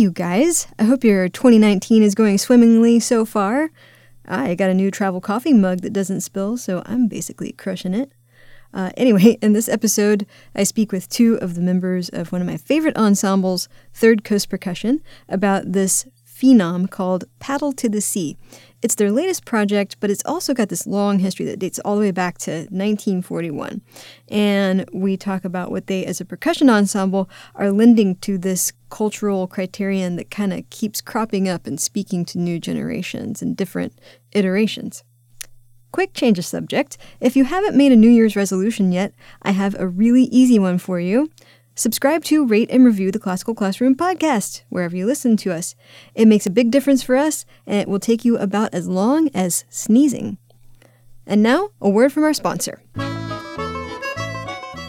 you guys. I hope your 2019 is going swimmingly so far. I got a new travel coffee mug that doesn't spill, so I'm basically crushing it. Uh, anyway, in this episode, I speak with two of the members of one of my favorite ensembles, Third Coast Percussion, about this phenom called Paddle to the Sea. It's their latest project, but it's also got this long history that dates all the way back to 1941. And we talk about what they, as a percussion ensemble, are lending to this cultural criterion that kind of keeps cropping up and speaking to new generations and different iterations. Quick change of subject. If you haven't made a New Year's resolution yet, I have a really easy one for you. Subscribe to, rate, and review the Classical Classroom podcast wherever you listen to us. It makes a big difference for us, and it will take you about as long as sneezing. And now, a word from our sponsor.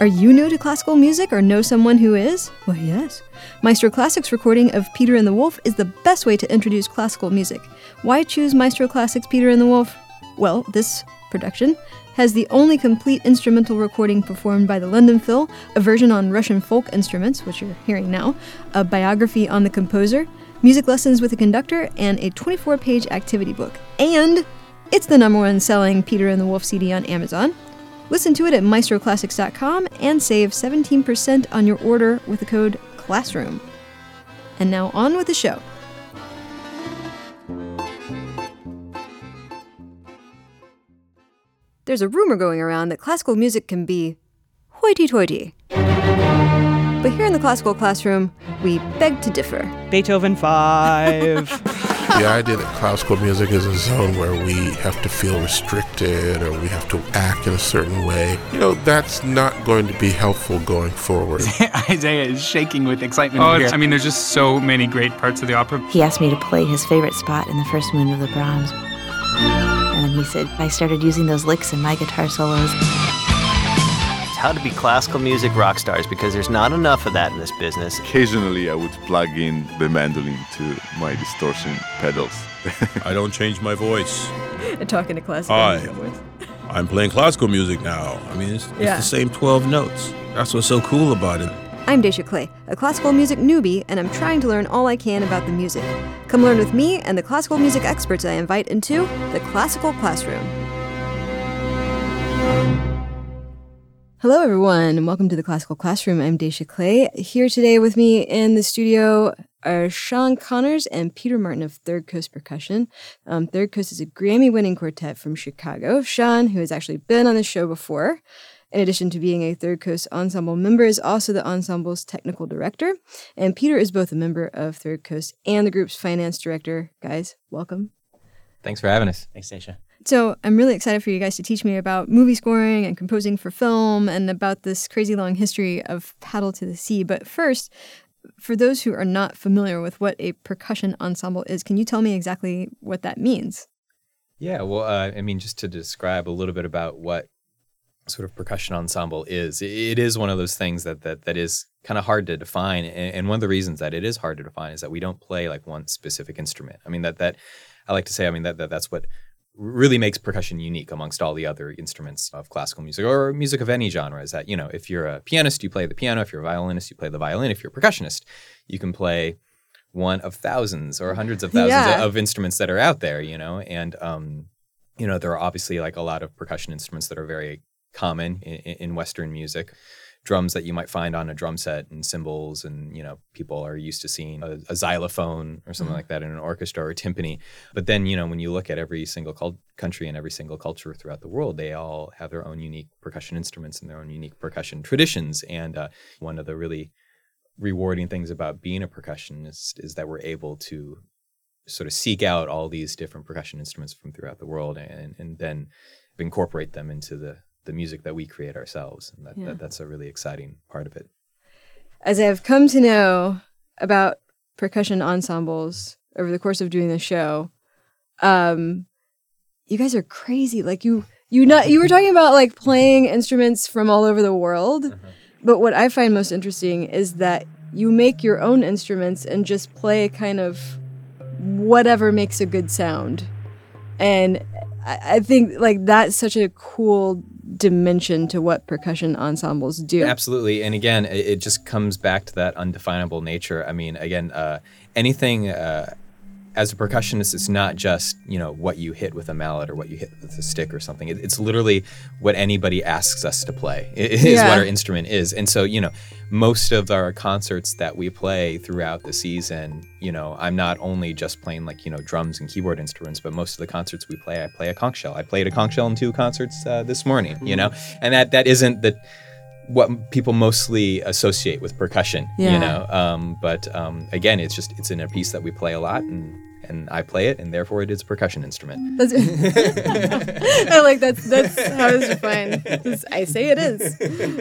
Are you new to classical music or know someone who is? Well, yes. Maestro Classics' recording of Peter and the Wolf is the best way to introduce classical music. Why choose Maestro Classics' Peter and the Wolf? Well, this production has the only complete instrumental recording performed by the London Phil, a version on Russian folk instruments, which you're hearing now, a biography on the composer, music lessons with a conductor, and a 24 page activity book. And it's the number one selling Peter and the Wolf CD on Amazon. Listen to it at maestroclassics.com and save 17% on your order with the code CLASSROOM. And now on with the show. There's a rumor going around that classical music can be hoity toity. But here in the classical classroom, we beg to differ. Beethoven 5. the idea that classical music is a zone where we have to feel restricted or we have to act in a certain way, you know, that's not going to be helpful going forward. Isaiah is shaking with excitement. Oh, here. I mean, there's just so many great parts of the opera. He asked me to play his favorite spot in the first movement of the Brahms. And then he said, I started using those licks in my guitar solos. It's how to be classical music rock stars because there's not enough of that in this business. Occasionally, I would plug in the mandolin to my distortion pedals. I don't change my voice. Talking to classical Hi. music. I'm playing classical music now. I mean, it's, it's the same 12 notes. That's what's so cool about it. I'm Dacia Clay, a classical music newbie, and I'm trying to learn all I can about the music. Come learn with me and the classical music experts I invite into the Classical Classroom. Hello, everyone, and welcome to the Classical Classroom. I'm Dacia Clay. Here today with me in the studio are Sean Connors and Peter Martin of Third Coast Percussion. Um, Third Coast is a Grammy winning quartet from Chicago. Sean, who has actually been on the show before, in addition to being a Third Coast Ensemble member, is also the ensemble's technical director. And Peter is both a member of Third Coast and the group's finance director. Guys, welcome. Thanks for having us. Thanks, Dacia. So I'm really excited for you guys to teach me about movie scoring and composing for film and about this crazy long history of Paddle to the Sea. But first, for those who are not familiar with what a percussion ensemble is, can you tell me exactly what that means? Yeah, well, uh, I mean, just to describe a little bit about what sort of percussion ensemble is, it is one of those things that that that is kind of hard to define, and, and one of the reasons that it is hard to define is that we don't play like one specific instrument. I mean, that that I like to say, I mean, that, that that's what really makes percussion unique amongst all the other instruments of classical music or music of any genre is that you know if you're a pianist you play the piano if you're a violinist you play the violin if you're a percussionist you can play one of thousands or hundreds of thousands Yeah. of instruments that are out there you know and um you know there are obviously like a lot of percussion instruments that are very common in, in western music. Drums that you might find on a drum set and cymbals and you know people are used to seeing a, a xylophone or something Mhm. like that in an orchestra or a timpani. But then you know when you look at every single cul- country and every single culture throughout the world they all have their own unique percussion instruments and their own unique percussion traditions. And uh, one of the really rewarding things about being a percussionist is that we're able to sort of seek out all these different percussion instruments from throughout the world and, and then incorporate them into the, the music that we create ourselves. And that, Yeah. that, that's a really exciting part of it. As I have come to know about percussion ensembles over the course of doing the show, um, you guys are crazy. Like you, you not you were talking about like playing instruments from all over the world, but what I find most interesting is that you make your own instruments and just play kind of whatever makes a good sound, and I, I think like that's such a cool dimension to what percussion ensembles do. Absolutely. And again, it, it just comes back to that undefinable nature. I mean, again, uh, anything uh, as a percussionist, it's not just you know what you hit with a mallet or what you hit with a stick or something. It, it's literally what anybody asks us to play. It is Yeah. what our instrument is. And so you know, most of our concerts that we play throughout the season, you know, I'm not only just playing like you know drums and keyboard instruments, but most of the concerts we play, I play a conch shell. I played a conch shell in two concerts uh, this morning. You know, and that that isn't the what people mostly associate with percussion, Yeah. you know. Um, but um, again, it's just it's in a piece that we play a lot, and and I play it, and therefore it is a percussion instrument. That's, I like that's that's how it's defined. It's- I say it is.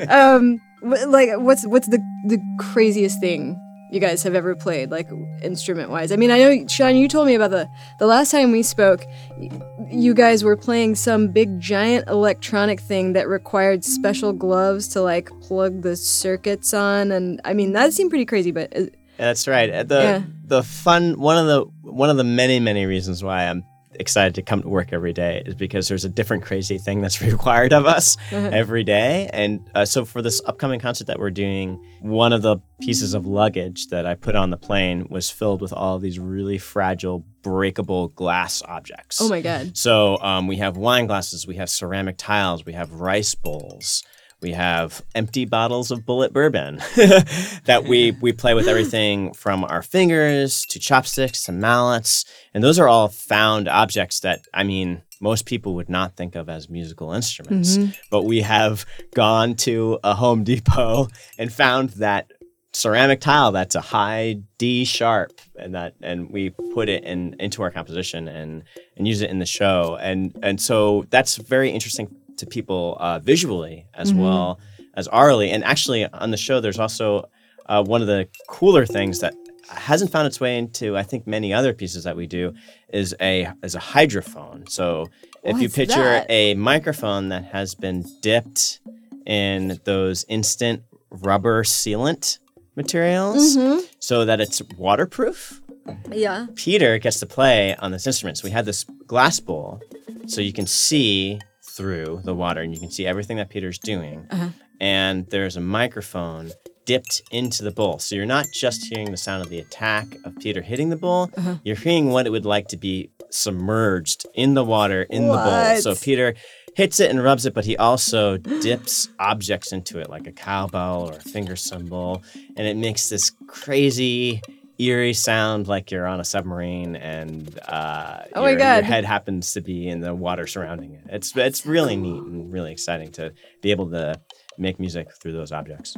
Um, like what's what's the the craziest thing you guys have ever played, like instrument wise? I mean, I know Sean, you told me about the the last time we spoke. You guys were playing some big giant electronic thing that required special gloves to like plug the circuits on, and I mean that seemed pretty crazy. But uh, That's right. Uh, The Yeah. the fun one of the one of the many many reasons why I'm excited to come to work every day is because there's a different crazy thing that's required of us Uh-huh. every day. And uh, so for this upcoming concert that we're doing, one of the pieces of luggage that I put on the plane was filled with all of these really fragile, breakable glass objects. oh my god, So um, we have wine glasses, we have ceramic tiles, we have rice bowls, we have empty bottles of Bulleit bourbon that we we play with everything from our fingers to chopsticks to mallets, and those are all found objects that I mean most people would not think of as musical instruments, mm-hmm. but we have gone to a Home Depot and found that ceramic tile that's a high D sharp and that and we put it in into our composition and and use it in the show. And and so that's very interesting to people uh, visually as well as aurally and actually on the show there's also uh, one of the cooler things that hasn't found its way into I think many other pieces that we do is a is a hydrophone so if you picture that? a microphone that has been dipped in those instant rubber sealant materials so that it's waterproof. yeah, Peter gets to play on this instrument. So we have this glass bowl so you can see through the water and you can see everything that Peter's doing. Uh-huh. And there's a microphone dipped into the bowl. So you're not just hearing the sound of the attack of Peter hitting the bowl, uh-huh. you're hearing what it would like to be submerged in the water in the bowl. So Peter hits it and rubs it, but he also dips objects into it, like a cowbell or a finger cymbal, and it makes this crazy, eerie sound like you're on a submarine, and uh, Oh my God. your head happens to be in the water surrounding it. It's it's really neat and really exciting to be able to make music through those objects.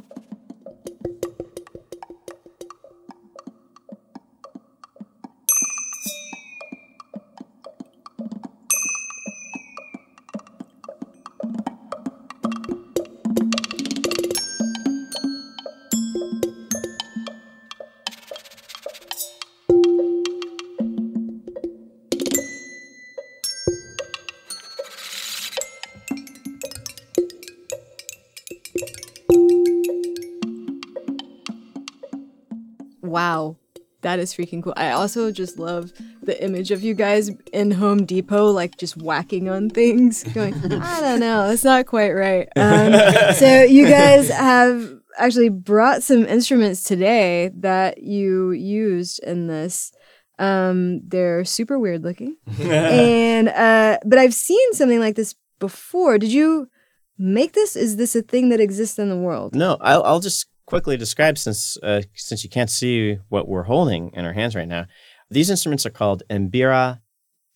That is freaking cool. I also just love the image of you guys in Home Depot, like just whacking on things, going, I don't know, that's not quite right. Um, so, you guys have actually brought some instruments today that you used in this. Um, they're super weird looking. and, uh, but I've seen something like this before. Did you make this? Is this a thing that exists in the world? No, I'll, I'll just quickly describe since uh, since you can't see what we're holding in our hands right now. These instruments are called Mbira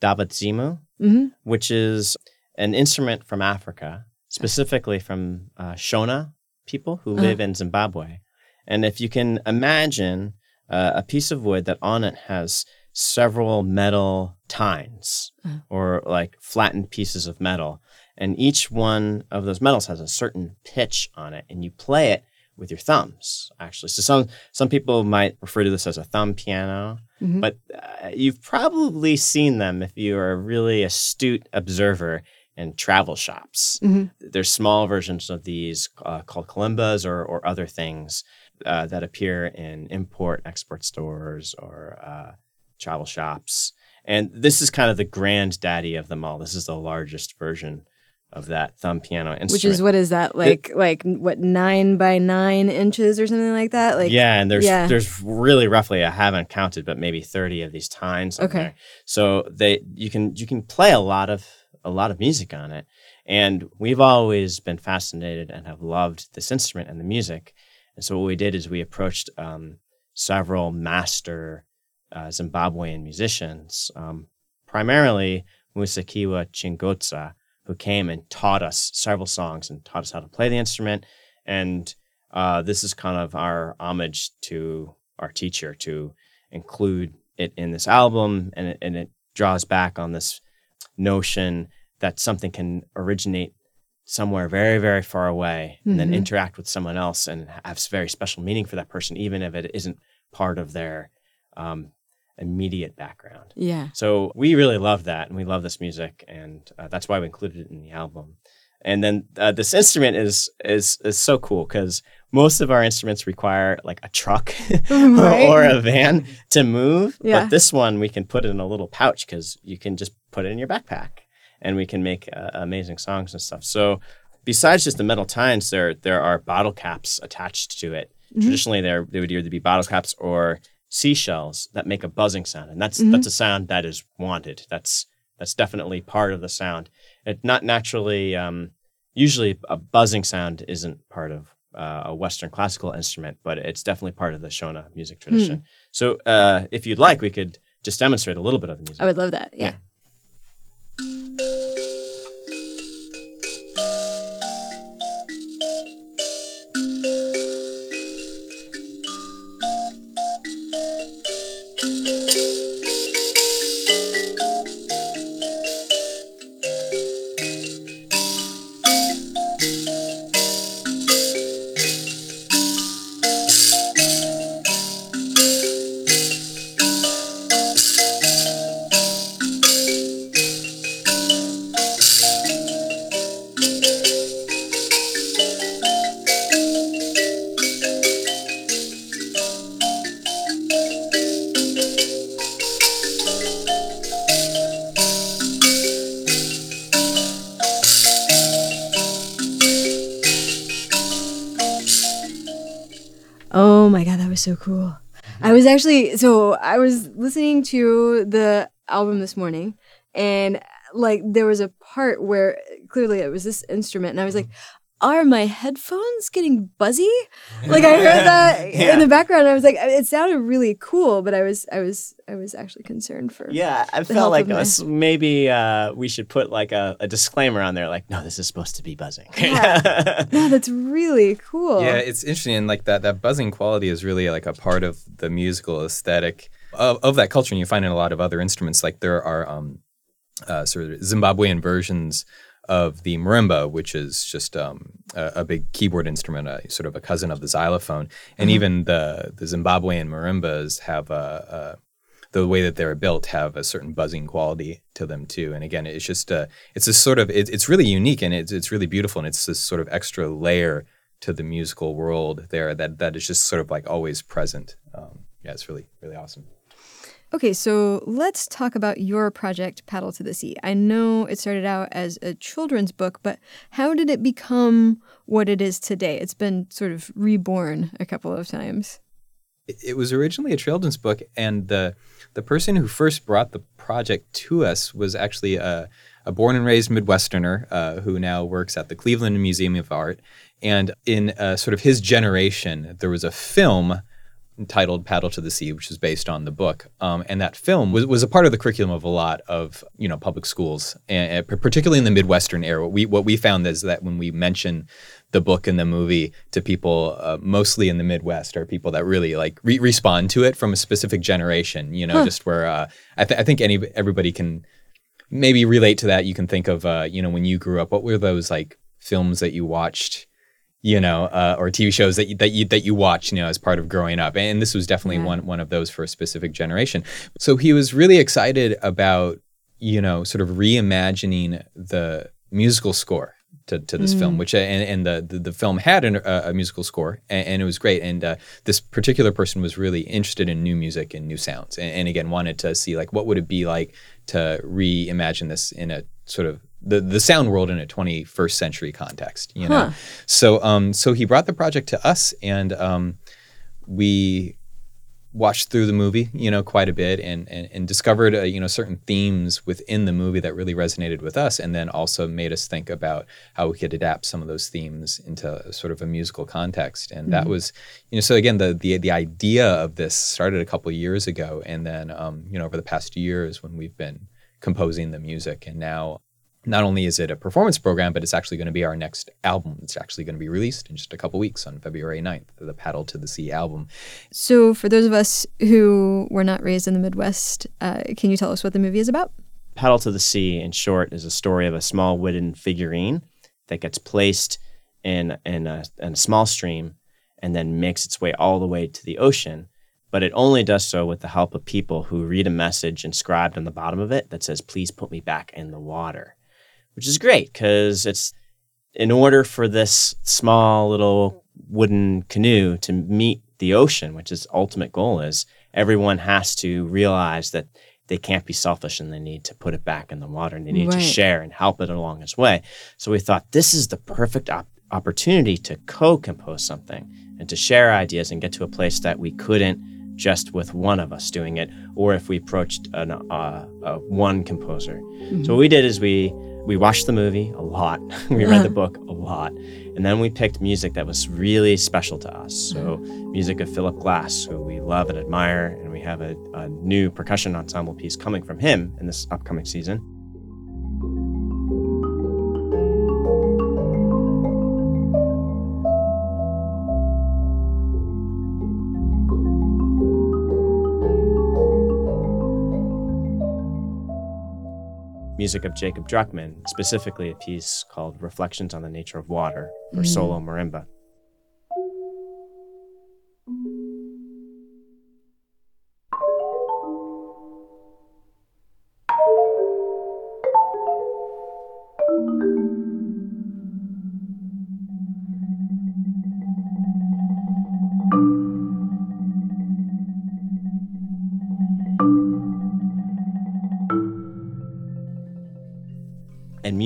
Dzavadzimu, Mhm. which is an instrument from Africa, specifically from uh, Shona people who live in Zimbabwe. And if you can imagine uh, a piece of wood that on it has several metal tines or like flattened pieces of metal, and each one of those metals has a certain pitch on it, and you play it with your thumbs actually so some some people might refer to this as a thumb piano Mhm. but uh, you've probably seen them if you are a really astute observer in travel shops Mhm. there's small versions of these uh, called kalimbas or, or other things uh, that appear in import export stores or uh, travel shops and this is kind of the granddaddy of them all this is the largest version of that thumb piano instrument. Which is what is that like? like what nine by nine inches or something like that? Like yeah, and there's yeah. there's really roughly I haven't counted, but maybe thirty of these tines. Okay. there. So they you can you can play a lot of a lot of music on it, and we've always been fascinated and have loved this instrument and the music. And so what we did is we approached um, several master uh, Zimbabwean musicians, um, primarily Musekiwa Chingodza, who came and taught us several songs and taught us how to play the instrument. And uh, this is kind of our homage to our teacher to include it in this album, and it, and it draws back on this notion that something can originate somewhere very, very far away and then Mhm. interact with someone else and have very special meaning for that person, even if it isn't part of their um, immediate background. Yeah. So we really love that, and we love this music, and uh, that's why we included it in the album. And then uh, this instrument is is is so cool because most of our instruments require like a truck Right. or a van to move, Yeah. but this one we can put it in a little pouch because you can just put it in your backpack, and we can make uh, amazing songs and stuff. So besides just the metal tines, there there are bottle caps attached to it. Mhm. Traditionally, there they would either be bottle caps or seashells that make a buzzing sound, and that's Mhm. that's a sound that is wanted. That's that's definitely part of the sound. It not naturally. Um, usually, a buzzing sound isn't part of uh, a Western classical instrument, but it's definitely part of the Shona music tradition. So, uh, if you'd like, we could just demonstrate a little bit of the music. I would love that. Yeah. Oh so cool. I was actually so I was listening to the album this morning and like there was a part where clearly it was this instrument and I was like are my headphones getting buzzy? Like I heard that Yeah. in the background. I was like, it sounded really cool, but I was, I was, I was actually concerned for. Yeah, I the felt like of my- us, maybe uh, we should put like a, a disclaimer on there, like, no, this is supposed to be buzzing. Yeah. no, that's really cool. Yeah, it's interesting, and like that that buzzing quality is really like a part of the musical aesthetic of, of that culture, and you find in a lot of other instruments. Like there are um, uh, sort of Zimbabwean versions of the marimba, which is just um, a, a big keyboard instrument, uh, sort of a cousin of the xylophone, and Mhm. even the the Zimbabwean marimbas have a. a the way that they're built have a certain buzzing quality to them too. And again, it's just uh, it's this sort of it, it's really unique and it's it's really beautiful and it's this sort of extra layer to the musical world there that that is just sort of like always present. Um, yeah, it's really really awesome. Okay, so let's talk about your project, Paddle to the Sea. I know it started out as a children's book, but how did it become what it is today? It's been sort of reborn a couple of times. It, was originally a children's book, and the the person who first brought the project to us was actually a, a born and raised Midwesterner uh, who now works at the Cleveland Museum of Art. And in uh, sort of his generation, there was a film titled Paddle to the Sea, which is based on the book. Um, and that film was, was a part of the curriculum of a lot of you know public schools, and, and particularly in the Midwestern era. What we what we found is that when we mention the book and the movie to people, uh, mostly in the Midwest, are people that really like re- respond to it from a specific generation. You know, Huh. just where uh, I, th- I think any everybody can maybe relate to that. You can think of uh, you know when you grew up, what were those like films that you watched? You know, uh, or TV shows that you, that you that you watch, you know, as part of growing up. And this was definitely Yeah. one one of those for a specific generation. So he was really excited about, you know, sort of reimagining the musical score to, to this Mm. film, which uh, and, and the, the the film had an, a, a musical score, and, and it was great. And uh, this particular person was really interested in new music and new sounds, and, and again wanted to see like what would it be like to reimagine this in a sort of the the sound world in a 21st century context. You know, Huh. so um, so he brought the project to us, and um, we watched through the movie, you know, quite a bit, and and, and discovered uh, you know certain themes within the movie that really resonated with us, and then also made us think about how we could adapt some of those themes into sort of a musical context, and that Mhm. was, you know, so again, the the the idea of this started a couple years ago, and then um, you know over the past years when we've been composing the music, and now. Not only is it a performance program, but it's actually going to be our next album. It's actually going to be released in just a couple weeks on February 9th, the Paddle to the Sea album. So, for those of us who were not raised in the Midwest, uh, can you tell us what the movie is about? Paddle to the Sea, in short, is a story of a small wooden figurine that gets placed in, in, a, in a small stream and then makes its way all the way to the ocean. But it only does so with the help of people who read a message inscribed on the bottom of it that says, Please put me back in the water. Which is great because it's in order for this small little wooden canoe to meet the ocean, which its ultimate goal is, everyone has to realize that they can't be selfish and they need to put it back in the water and they need to share and help it along its way. So we thought this is the perfect op- opportunity to co-compose something and to share ideas and get to a place that we couldn't just with one of us doing it, or if we approached an, uh, uh, one composer. So what we did is we we watched the movie a lot, we read the Uh-huh. book a lot, and then we picked music that was really special to us. So music of Philip Glass, who we love and admire, and we have a, a new percussion ensemble piece coming from him in this upcoming season. Music of Jacob Druckman, specifically a piece called Reflections on the Nature of Water for Mm. solo marimba.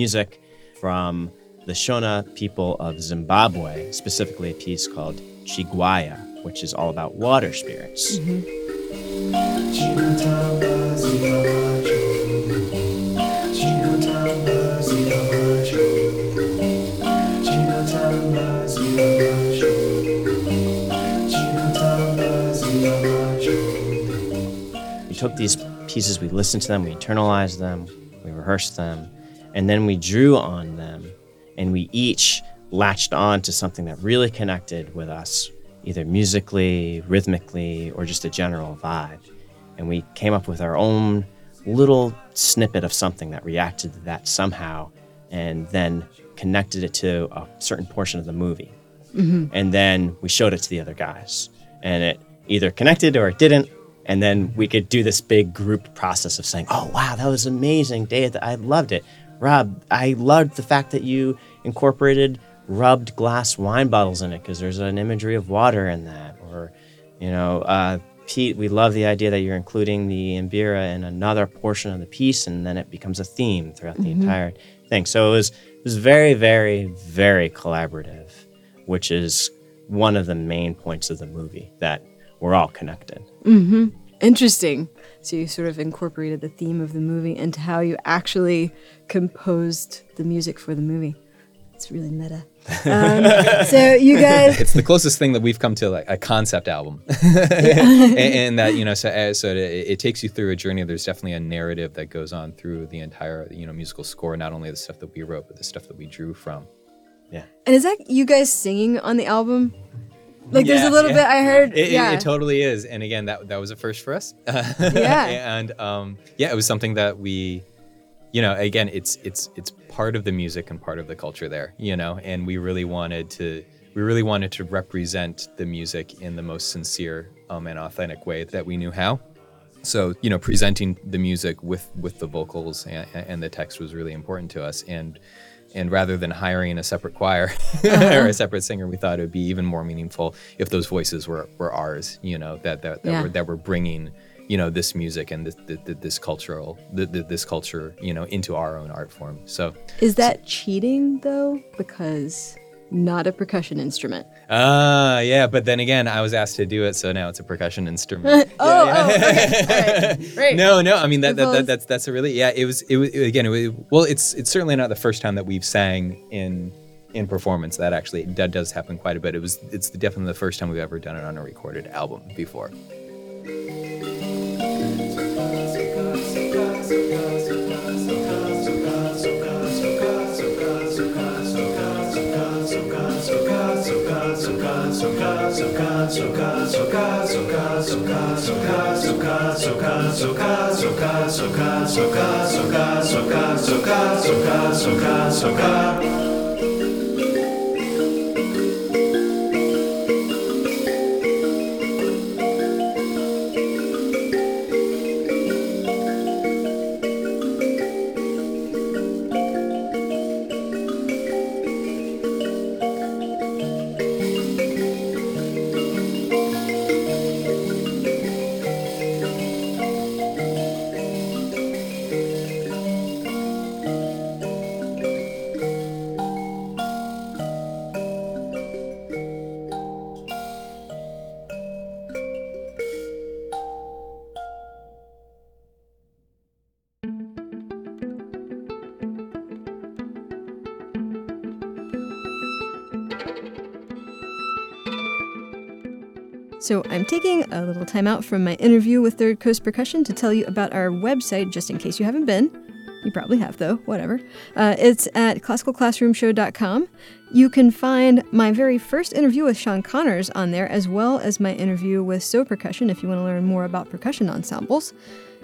Music from the Shona people of Zimbabwe, specifically a piece called Chigwaya, which is all about water spirits. We took these pieces, we listened to them, we internalized them, we rehearsed them, and then we drew on them, and we each latched on to something that really connected with us, either musically, rhythmically, or just a general vibe. And we came up with our own little snippet of something that reacted to that somehow, and then connected it to a certain portion of the movie. Mhm. And then we showed it to the other guys, and it either connected or it didn't. And then we could do this big group process of saying, "Oh wow, that was amazing, Dave! I loved it, Rob. I loved the fact that you incorporated rubbed glass wine bottles in it because there's an imagery of water in that." Or, you know, uh, Pete, we love the idea that you're including the Imbira in another portion of the piece, and then it becomes a theme throughout the Mhm. entire thing. So it was it was very, very, very collaborative, which is one of the main points of the movie that we're all connected. Mm-hmm. Interesting. So you sort of incorporated the theme of the movie into how you actually composed the music for the movie. It's really meta. Um, so you guys, it's the closest thing that we've come to like a concept album, and, and that you know, so uh, so it, it takes you through a journey. There's definitely a narrative that goes on through the entire you know musical score, not only the stuff that we wrote, but the stuff that we drew from. Yeah. and is that you guys singing on the album? Like there's a little yeah. bit I heard. It, it- yeah. it totally is, and again, that that was a first for us. Yeah. and um, yeah, it was something that we, you know, again, it's it's it's part of the music and part of the culture there, you know, and we really wanted to we really wanted to represent the music in the most sincere um, and authentic way that we knew how. So you know, presenting the music with with the vocals and, and the text was really important to us, and and rather than hiring a separate choir Uh-huh. or a separate singer, we thought it would be even more meaningful if those voices were, were ours. You know that that, that Yeah. were that were bringing you know this music and this this, this cultural this culture you know into our own art form. So is that cheating though? Because not a percussion instrument. Ah, uh, yeah, but then again, I was asked to do it, so now it's a percussion instrument. oh, yeah, yeah. oh, okay. right. right. No, no, I mean that, that, that, that's that's a really yeah. It was it was again. It was, well, it's it's certainly not the first time that we've sang in in performance. That actually that does happen quite a bit. It was it's definitely the first time we've ever done it on a recorded album before. So I'm taking a little time out from my interview with Third Coast Percussion to tell you about our website, just in case you haven't been. You probably have, though, whatever. Uh, it's at classicalclassroomshow.com. You can find my very first interview with Sean Connors on there, as well as my interview with So Percussion if you want to learn more about percussion ensembles.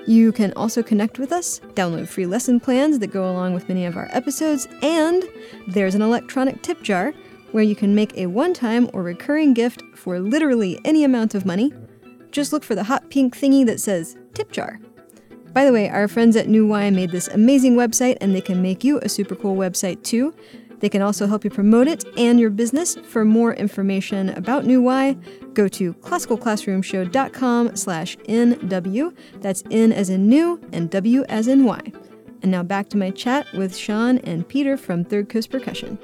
You can also connect with us, download free lesson plans that go along with many of our episodes, and there's an electronic tip jar where you can make a one time or recurring gift for literally any amount of money. Just look for the hot pink thingy that says tip jar. By the way, our friends at New Y made this amazing website and they can make you a super cool website too. They can also help you promote it and your business. For more information about New Y, go to classicalclassroomshow.com slash NW. That's N as in new and W as in Y. And now back to my chat with Sean and Peter from Third Coast Percussion.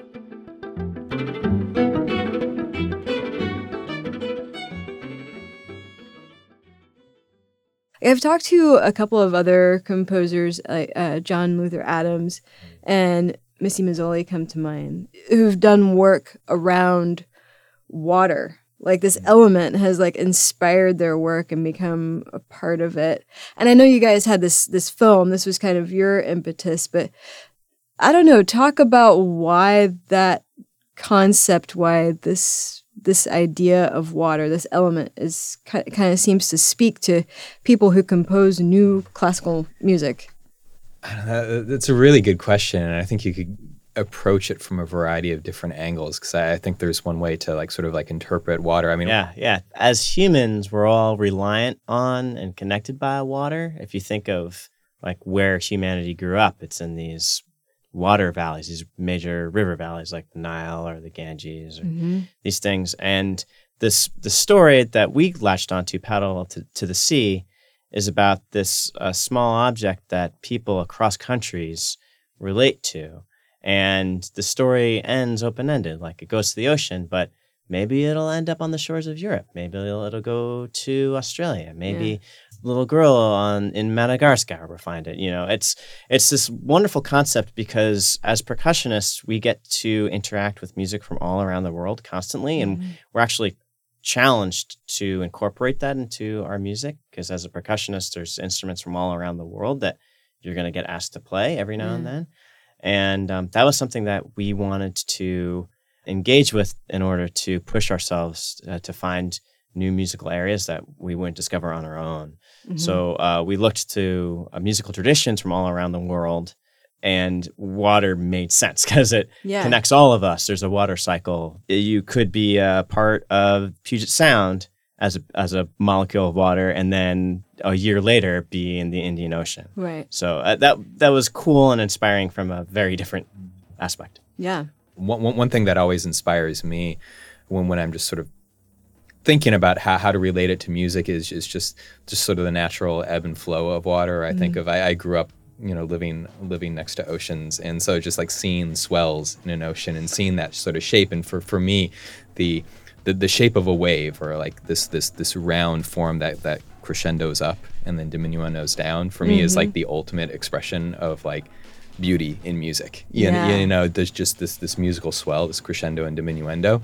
I've talked to a couple of other composers, like uh, John Luther Adams and Missy Mazzoli, come to mind, who've done work around water. Like this element has like inspired their work and become a part of it. And I know you guys had this this film. This was kind of your impetus, but I don't know. Talk about why that concept, why this this idea of water, this element, is kind of seems to speak to people who compose new classical music? That's a really good question, and I think you could approach it from a variety of different angles because I, I, think there's one way to like sort of like interpret water. I mean, yeah, yeah. As humans, we're all reliant on and connected by water. If you think of like where humanity grew up, it's in these water valleys, these major river valleys like the Nile or the Ganges or mm-hmm. these things. And this the story that we latched onto, Paddle to, to the Sea, is about this uh, small object that people across countries relate to. And the story ends open ended, like it goes to the ocean, but maybe it'll end up on the shores of Europe. Maybe it'll, it'll go to Australia. Maybe yeah little girl on in Madagascar will find it. You know, it's it's this wonderful concept because as percussionists, we get to interact with music from all around the world constantly, and mm-hmm. we're actually challenged to incorporate that into our music because as a percussionist, there's instruments from all around the world that you're going to get asked to play every now and then, and um, that was something that we wanted to engage with in order to push ourselves uh, to find new musical areas that we wouldn't discover on our own. Mm-hmm. So uh, we looked to uh, musical traditions from all around the world, and water made sense because it yeah. connects all of us. There's a water cycle. You could be a part of Puget Sound as a, as a molecule of water, and then a year later be in the Indian Ocean. Right. So uh, that that was cool and inspiring from a very different aspect. Yeah. One, one, one thing that always inspires me when, when I'm just sort of thinking about how, how to relate it to music is is just just sort of the natural ebb and flow of water. I think Mhm. of I, I grew up you know living living next to oceans and so just like seeing swells in an ocean and seeing that sort of shape and for for me the the, the shape of a wave or like this this this round form that that crescendos up and then diminuendos down for me is Mhm. like the ultimate expression of like beauty in music. You, Yeah. know, you know there's just this this musical swell this crescendo and diminuendo.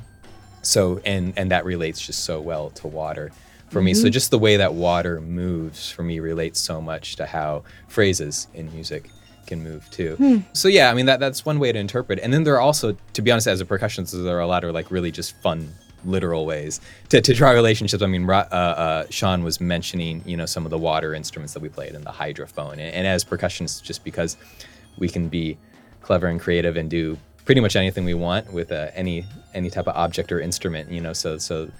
So and and that relates just so well to water for me. So Mhm. just the way that water moves for me relates so much to how phrases in music can move too. Hmm. so yeah i mean that that's one way to interpret. And then there are also to be honest as a percussionist there are a lot of like really just fun literal ways to, to draw relationships. I mean uh, uh, sean was mentioning you know some of the water instruments that we played and the hydrophone. And, and as percussionists just because we can be clever and creative and do pretty much anything we want with uh, any any type of object or instrument you know so so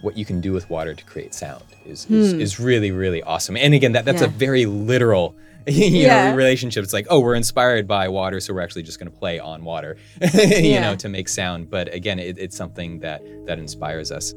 what you can do with water to create sound is is, Hmm. is really really awesome and again that that's a very literal you Yeah. know relationship it's like oh we're inspired by water so we're actually just going to play on water you Yeah. know to make sound but again it, it's something that that inspires us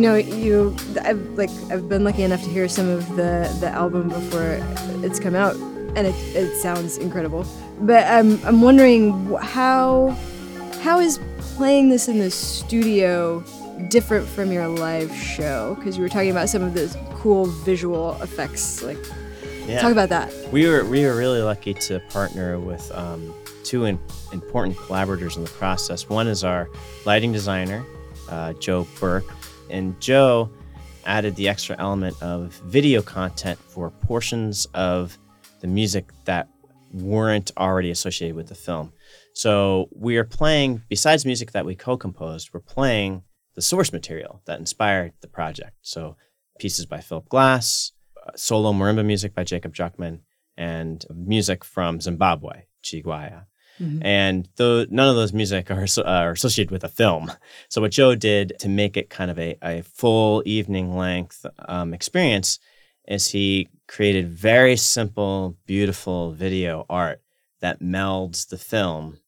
You know, you I've like I've been lucky enough to hear some of the the album before it's come out, and it it sounds incredible. But I'm I'm wondering how how is playing this in the studio different from your live show? Because you were talking about some of those cool visual effects. Like, Yeah. talk about that. We were we were really lucky to partner with um, two in, important collaborators in the process. One is our lighting designer, uh, Joe Burke, and Joe added the extra element of video content for portions of the music that weren't already associated with the film. So we are playing, besides music that we co-composed, we're playing the source material that inspired the project. So pieces by Philip Glass, solo marimba music by Jacob Druckman, and music from Zimbabwe, Chigwaya. Mhm. And though none of those music are, so- are associated with a film. So what Joe did to make it kind of a, a full evening length um, experience is he created very simple, beautiful video art that melds the film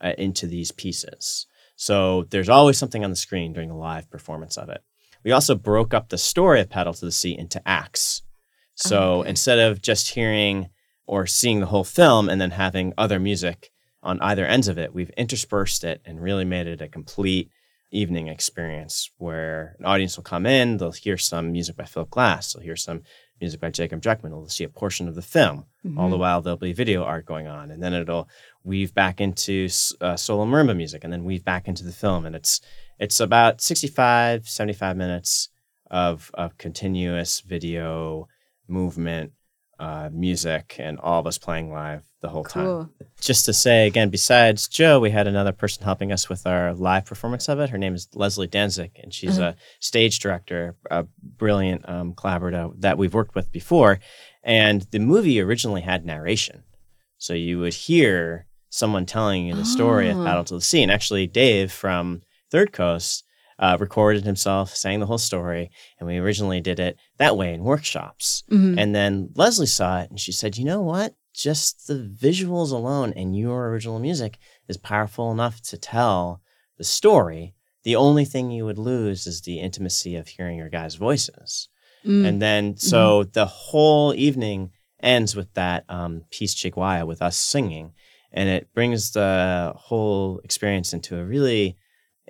uh, into these pieces. So there's always something on the screen during the live performance of it. We also broke up the story of Paddle to the Sea into acts. So okay. instead of just hearing or seeing the whole film and then having other music on either ends of it, we've interspersed it and really made it a complete evening experience where an audience will come in, they'll hear some music by Philip Glass, they'll hear some music by Jacob Druckman, they'll see a portion of the film. All the Mhm. while, there'll be video art going on, and then it'll weave back into uh, solo marimba music, and then weave back into the film, and it's it's about 65, 75 minutes of of continuous video movement, uh, music, and all of us playing live the whole time just to say again, besides Joe, we had another person helping us with our live performance of it. Her name is Leslie Danzig, and she's Uh-huh. a stage director, a brilliant um, collaborator that we've worked with before. And the movie originally had narration. So you would hear someone telling you the story of Ah. Paddle to the Sea. And actually, Dave from Third Coast uh, recorded himself, sang the whole story. And we originally did it that way in workshops. Mhm. And then Leslie saw it and she said, you know what? Just the visuals alone and your original music is powerful enough to tell the story. The only thing you would lose is the intimacy of hearing your guys' voices. Mm. And then, so the whole evening ends with that um, piece Chigwaya with us singing. And it brings the whole experience into a really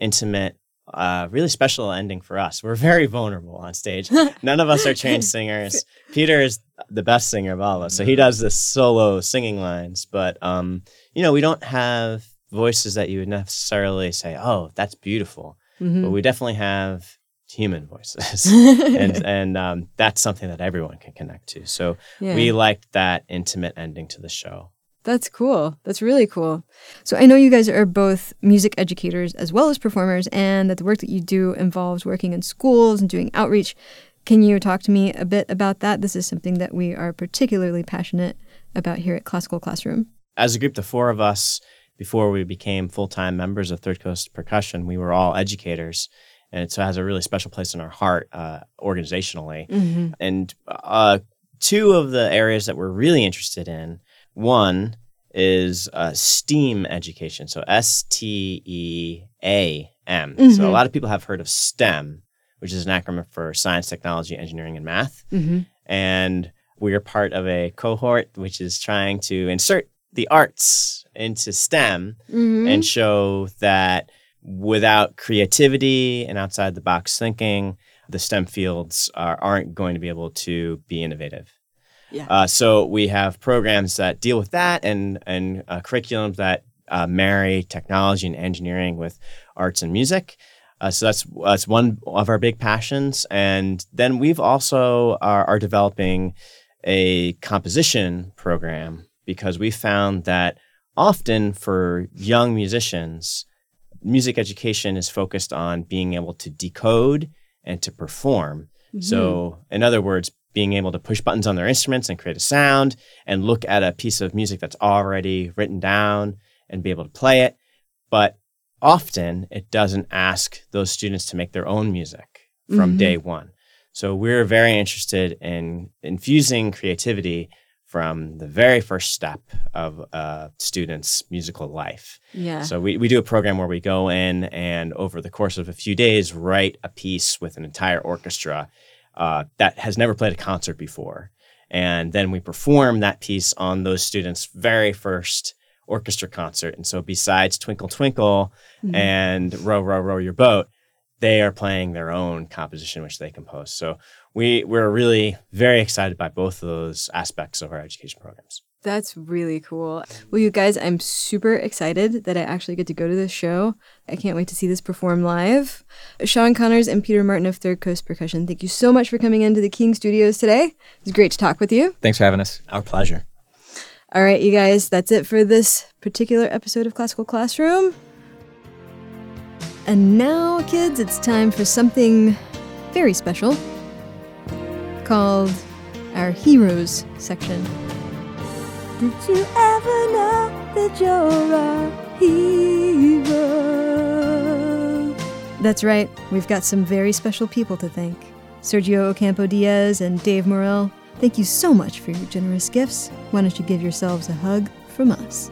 intimate, uh, really special ending for us. We're very vulnerable on stage. None of us are trained singers. Peter is the best singer of all of us. So he does the solo singing lines. But, um, you know, we don't have voices that you would necessarily say, oh, that's beautiful. Mhm. But we definitely have human voices, and and um, that's something that everyone can connect to. So Yeah. we liked that intimate ending to the show. That's cool. That's really cool. So I know you guys are both music educators as well as performers, and that the work that you do involves working in schools and doing outreach. Can you talk to me a bit about that? This is something that we are particularly passionate about here at Classical Classroom. As a group, the four of us, before we became full time members of Third Coast Percussion, we were all educators. And so it has a really special place in our heart uh, organizationally. Mhm. And uh, two of the areas that we're really interested in one is uh, STEAM education. So S T E A M. So Mhm. a lot of people have heard of STEM, which is an acronym for science, technology, engineering, and math Mm-hmm. and we're part of a cohort which is trying to insert the arts into STEM Mhm. and show that without creativity and outside the box thinking, the STEM fields are, aren't going to be able to be innovative. Yeah. Uh, so we have programs that deal with that and and uh, curriculums that uh, marry technology and engineering with arts and music. Uh, so that's that's one of our big passions. And then we've also are, are developing a composition program because we found that often for young musicians, music education is focused on being able to decode and to perform. So, in other words, being able to push buttons on their instruments and create a sound and look at a piece of music that's already written down and be able to play it. But often it doesn't ask those students to make their own music from Mhm. day one. So we're very interested in infusing creativity from the very first step of a student's musical life. Yeah. So we, we do a program where we go in and over the course of a few days write a piece with an entire orchestra uh, that has never played a concert before. And then we perform that piece on those students' very first orchestra concert. And so besides Twinkle Twinkle Mhm. and Row Row Row Your Boat, they are playing their own composition which they compose. So we we're really very excited by both of those aspects of our education programs. That's really cool. Well, you guys, I'm super excited that I actually get to go to this show. I can't wait to see this perform live. Sean Connors and Peter Martin of Third Coast Percussion, thank you so much for coming into the King Studios today. It's great to talk with you. Thanks for having us. Our pleasure. All right, you guys, that's it for this particular episode of Classical Classroom. And now, kids, it's time for something very special called our Heroes section. Did you ever know that you're a hero? That's right, we've got some very special people to thank. Sergio Ocampo Diaz and Dave Morell, thank you so much for your generous gifts. Why don't you give yourselves a hug from us?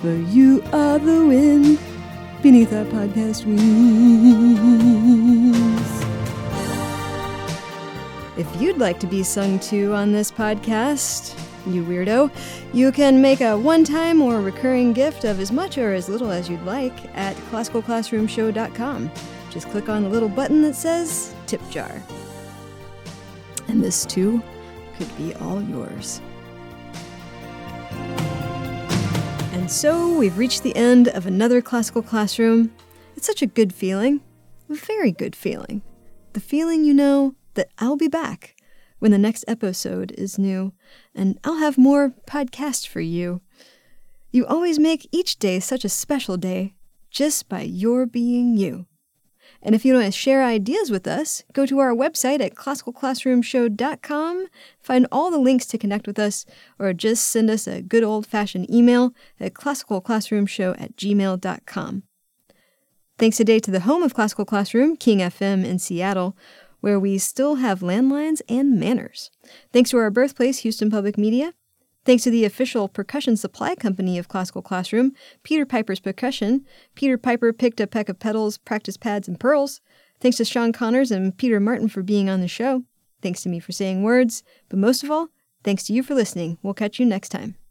For you are the wind beneath our podcast wings. If you'd like to be sung to on this podcast, you weirdo, you can make a one time or recurring gift of as much or as little as you'd like at classicalclassroomshow.com. Just click on the little button that says tip jar. And this too could be all yours. And so we've reached the end of another classical classroom. It's such a good feeling, a very good feeling. The feeling, you know, that I'll be back when the next episode is new, and I'll have more podcasts for you. You always make each day such a special day just by your being you. And if you want to share ideas with us, go to our website at classicalclassroomshow.com, find all the links to connect with us, or just send us a good old fashioned email at classicalclassroomshow at gmail.com. Thanks today to the home of Classical Classroom, King FM in Seattle, where we still have landlines and manners. Thanks to our birthplace, Houston Public Media. Thanks to the official percussion supply company of Classical Classroom, Peter Piper's Percussion. Peter Piper picked a peck of pedals, practice pads, and pearls. Thanks to Sean Connors and Peter Martin for being on the show. Thanks to me for saying words. But most of all, thanks to you for listening. We'll catch you next time.